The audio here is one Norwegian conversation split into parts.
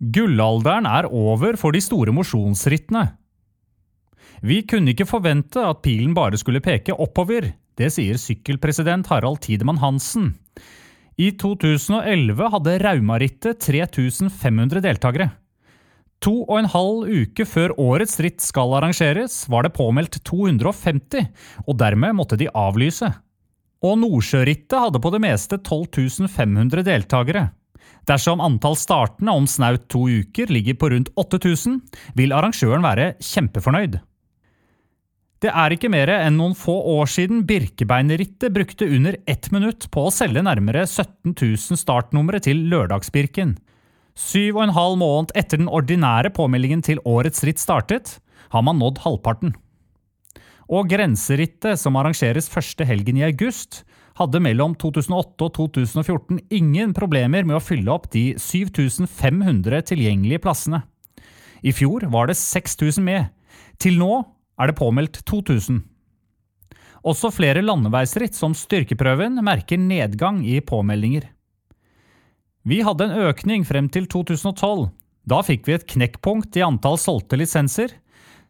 Gullalderen er over for de store mosjonsrittene. Vi kunne ikke forvente at pilen bare skulle peke oppover, det sier sykkelpresident Harald Tidemann Hansen. I 2011 hadde Raumarittet 3500 deltakere. To og en halv uke før årets ritt skal arrangeres, var det påmeldt 250, og dermed måtte de avlyse. Og Nordsjørittet hadde på det meste 12 500 deltakere. Dersom antall startende om snaut to uker ligger på rundt 8000, vil arrangøren være kjempefornøyd. Det er ikke mer enn noen få år siden Birkebeinerrittet brukte under ett minutt på å selge nærmere 17 000 startnumre til Lørdagsbirken. Syv og en halv måned etter den ordinære påmeldingen til årets ritt startet, har man nådd halvparten. Og Grenserittet, som arrangeres første helgen i august, hadde mellom 2008 og 2014 ingen problemer med å fylle opp de 7500 tilgjengelige plassene. I fjor var det 6000 med. Til nå er det påmeldt 2000. Også flere landeveisritt som styrkeprøven merker nedgang i påmeldinger. Vi hadde en økning frem til 2012. Da fikk vi et knekkpunkt i antall solgte lisenser.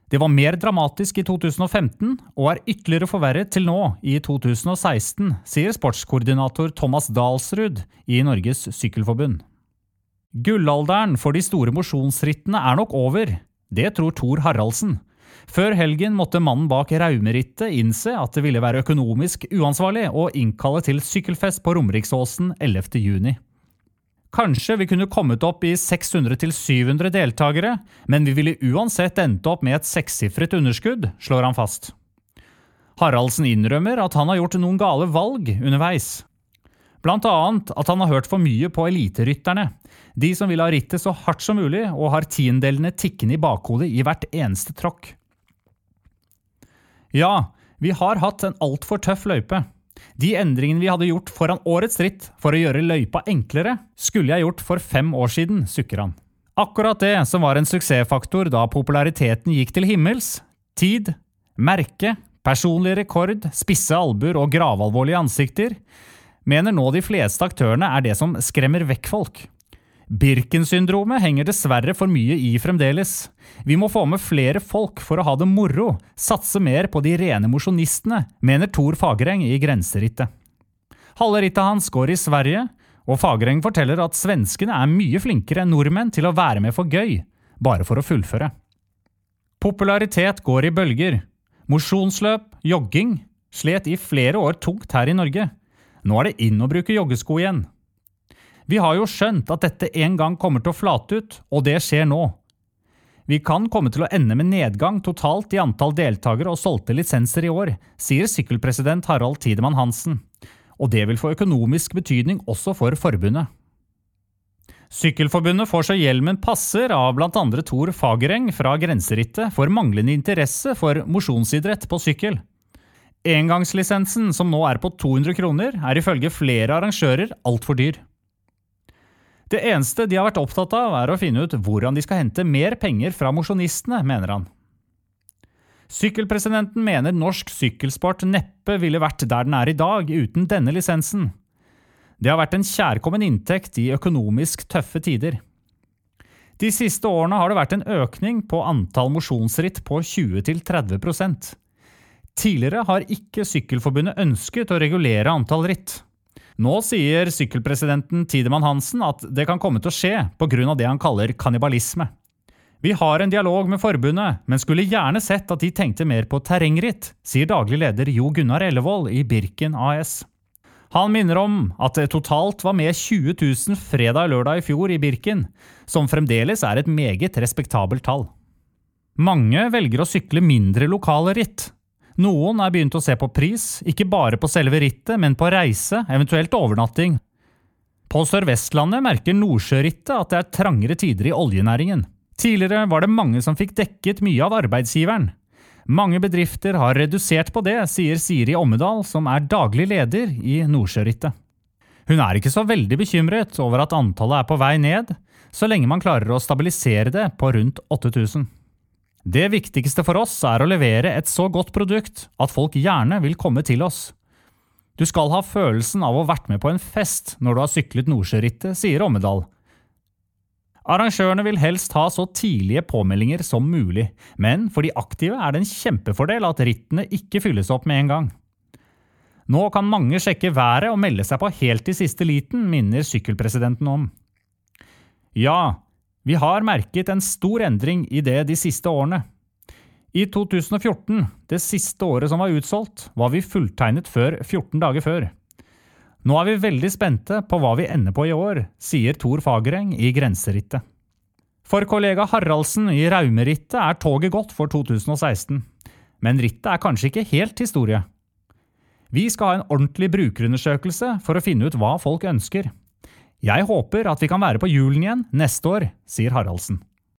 Det var mer dramatisk i 2015 og er ytterligere forverret til nå, i 2016, sier sportskoordinator Thomas Dalsrud i Norges Sykkelforbund. Gullalderen for de store mosjonsrittene er nok over. Det tror Thor Haraldsen. Før helgen måtte mannen bak Raumerittet innse at det ville være økonomisk uansvarlig å innkalle til sykkelfest på Romeriksåsen 11. Kanskje vi kunne kommet opp i 600-700 deltakere, men vi ville uansett endt opp med et sekssifret underskudd, slår han fast. Haraldsen innrømmer at han har gjort noen gale valg underveis. Blant annet at han har hørt for mye på eliterytterne, de som vil ha rittet så hardt som mulig og har tiendelene tikkende i bakhodet i hvert eneste tråkk. Ja, vi har hatt en altfor tøff løype. De endringene vi hadde gjort foran årets ritt for å gjøre løypa enklere, skulle jeg gjort for fem år siden, sukker han. Akkurat det som var en suksessfaktor da populariteten gikk til himmels, tid, merke, personlig rekord, spisse albuer og gravalvorlige ansikter, mener nå de fleste aktørene er det som skremmer vekk folk. Birken-syndromet henger dessverre for mye i fremdeles. Vi må få med flere folk for å ha det moro, satse mer på de rene mosjonistene, mener Thor Fagereng i Grenserittet. Halve rittet hans går i Sverige, og Fagereng forteller at svenskene er mye flinkere enn nordmenn til å være med for gøy, bare for å fullføre. Popularitet går i bølger. Mosjonsløp, jogging, slet i flere år tungt her i Norge. Nå er det inn å bruke joggesko igjen. Vi har jo skjønt at dette en gang kommer til å flate ut, og det skjer nå. Vi kan komme til å ende med nedgang totalt i antall deltakere og solgte lisenser i år, sier sykkelpresident Harald Tidemann Hansen, og det vil få økonomisk betydning også for forbundet. Sykkelforbundet får så hjelmen passer av andre Tor Fagereng fra Grenserittet for manglende interesse for mosjonsidrett på sykkel. Engangslisensen, som nå er på 200 kroner, er ifølge flere arrangører altfor dyr. Det eneste de har vært opptatt av, er å finne ut hvordan de skal hente mer penger fra mosjonistene, mener han. Sykkelpresidenten mener norsk sykkelsport neppe ville vært der den er i dag uten denne lisensen. Det har vært en kjærkommen inntekt i økonomisk tøffe tider. De siste årene har det vært en økning på antall mosjonsritt på 20–30% Tidligere har ikke Sykkelforbundet ønsket å regulere antall ritt. Nå sier sykkelpresidenten Tidemann Hansen at det kan komme til å skje pga. det han kaller kannibalisme. Vi har en dialog med forbundet, men skulle gjerne sett at de tenkte mer på terrengritt, sier daglig leder Jo Gunnar Ellevold i Birken AS. Han minner om at det totalt var med 20 000 fredag-lørdag i fjor i Birken, som fremdeles er et meget respektabelt tall. Mange velger å sykle mindre lokale ritt, noen er begynt å se på pris, ikke bare på selve rittet, men på reise, eventuelt overnatting. På Sør-Vestlandet merker Nordsjørittet at det er trangere tider i oljenæringen. Tidligere var det mange som fikk dekket mye av arbeidsgiveren. Mange bedrifter har redusert på det, sier Siri Ommedal, som er daglig leder i Nordsjørittet. Hun er ikke så veldig bekymret over at antallet er på vei ned, så lenge man klarer å stabilisere det på rundt 8000. Det viktigste for oss er å levere et så godt produkt at folk gjerne vil komme til oss. Du skal ha følelsen av å ha vært med på en fest når du har syklet Nordsjørittet, sier Ommedal. Arrangørene vil helst ha så tidlige påmeldinger som mulig, men for de aktive er det en kjempefordel at rittene ikke fylles opp med en gang. Nå kan mange sjekke været og melde seg på helt i siste liten, minner sykkelpresidenten om. Ja, vi har merket en stor endring i det de siste årene. I 2014, det siste året som var utsolgt, var vi fulltegnet før 14 dager før. Nå er vi veldig spente på hva vi ender på i år, sier Tor Fagereng i Grenserittet. For kollega Haraldsen i Raumerittet er toget gått for 2016. Men rittet er kanskje ikke helt historie. Vi skal ha en ordentlig brukerundersøkelse for å finne ut hva folk ønsker. Jeg håper at vi kan være på julen igjen neste år, sier Haraldsen.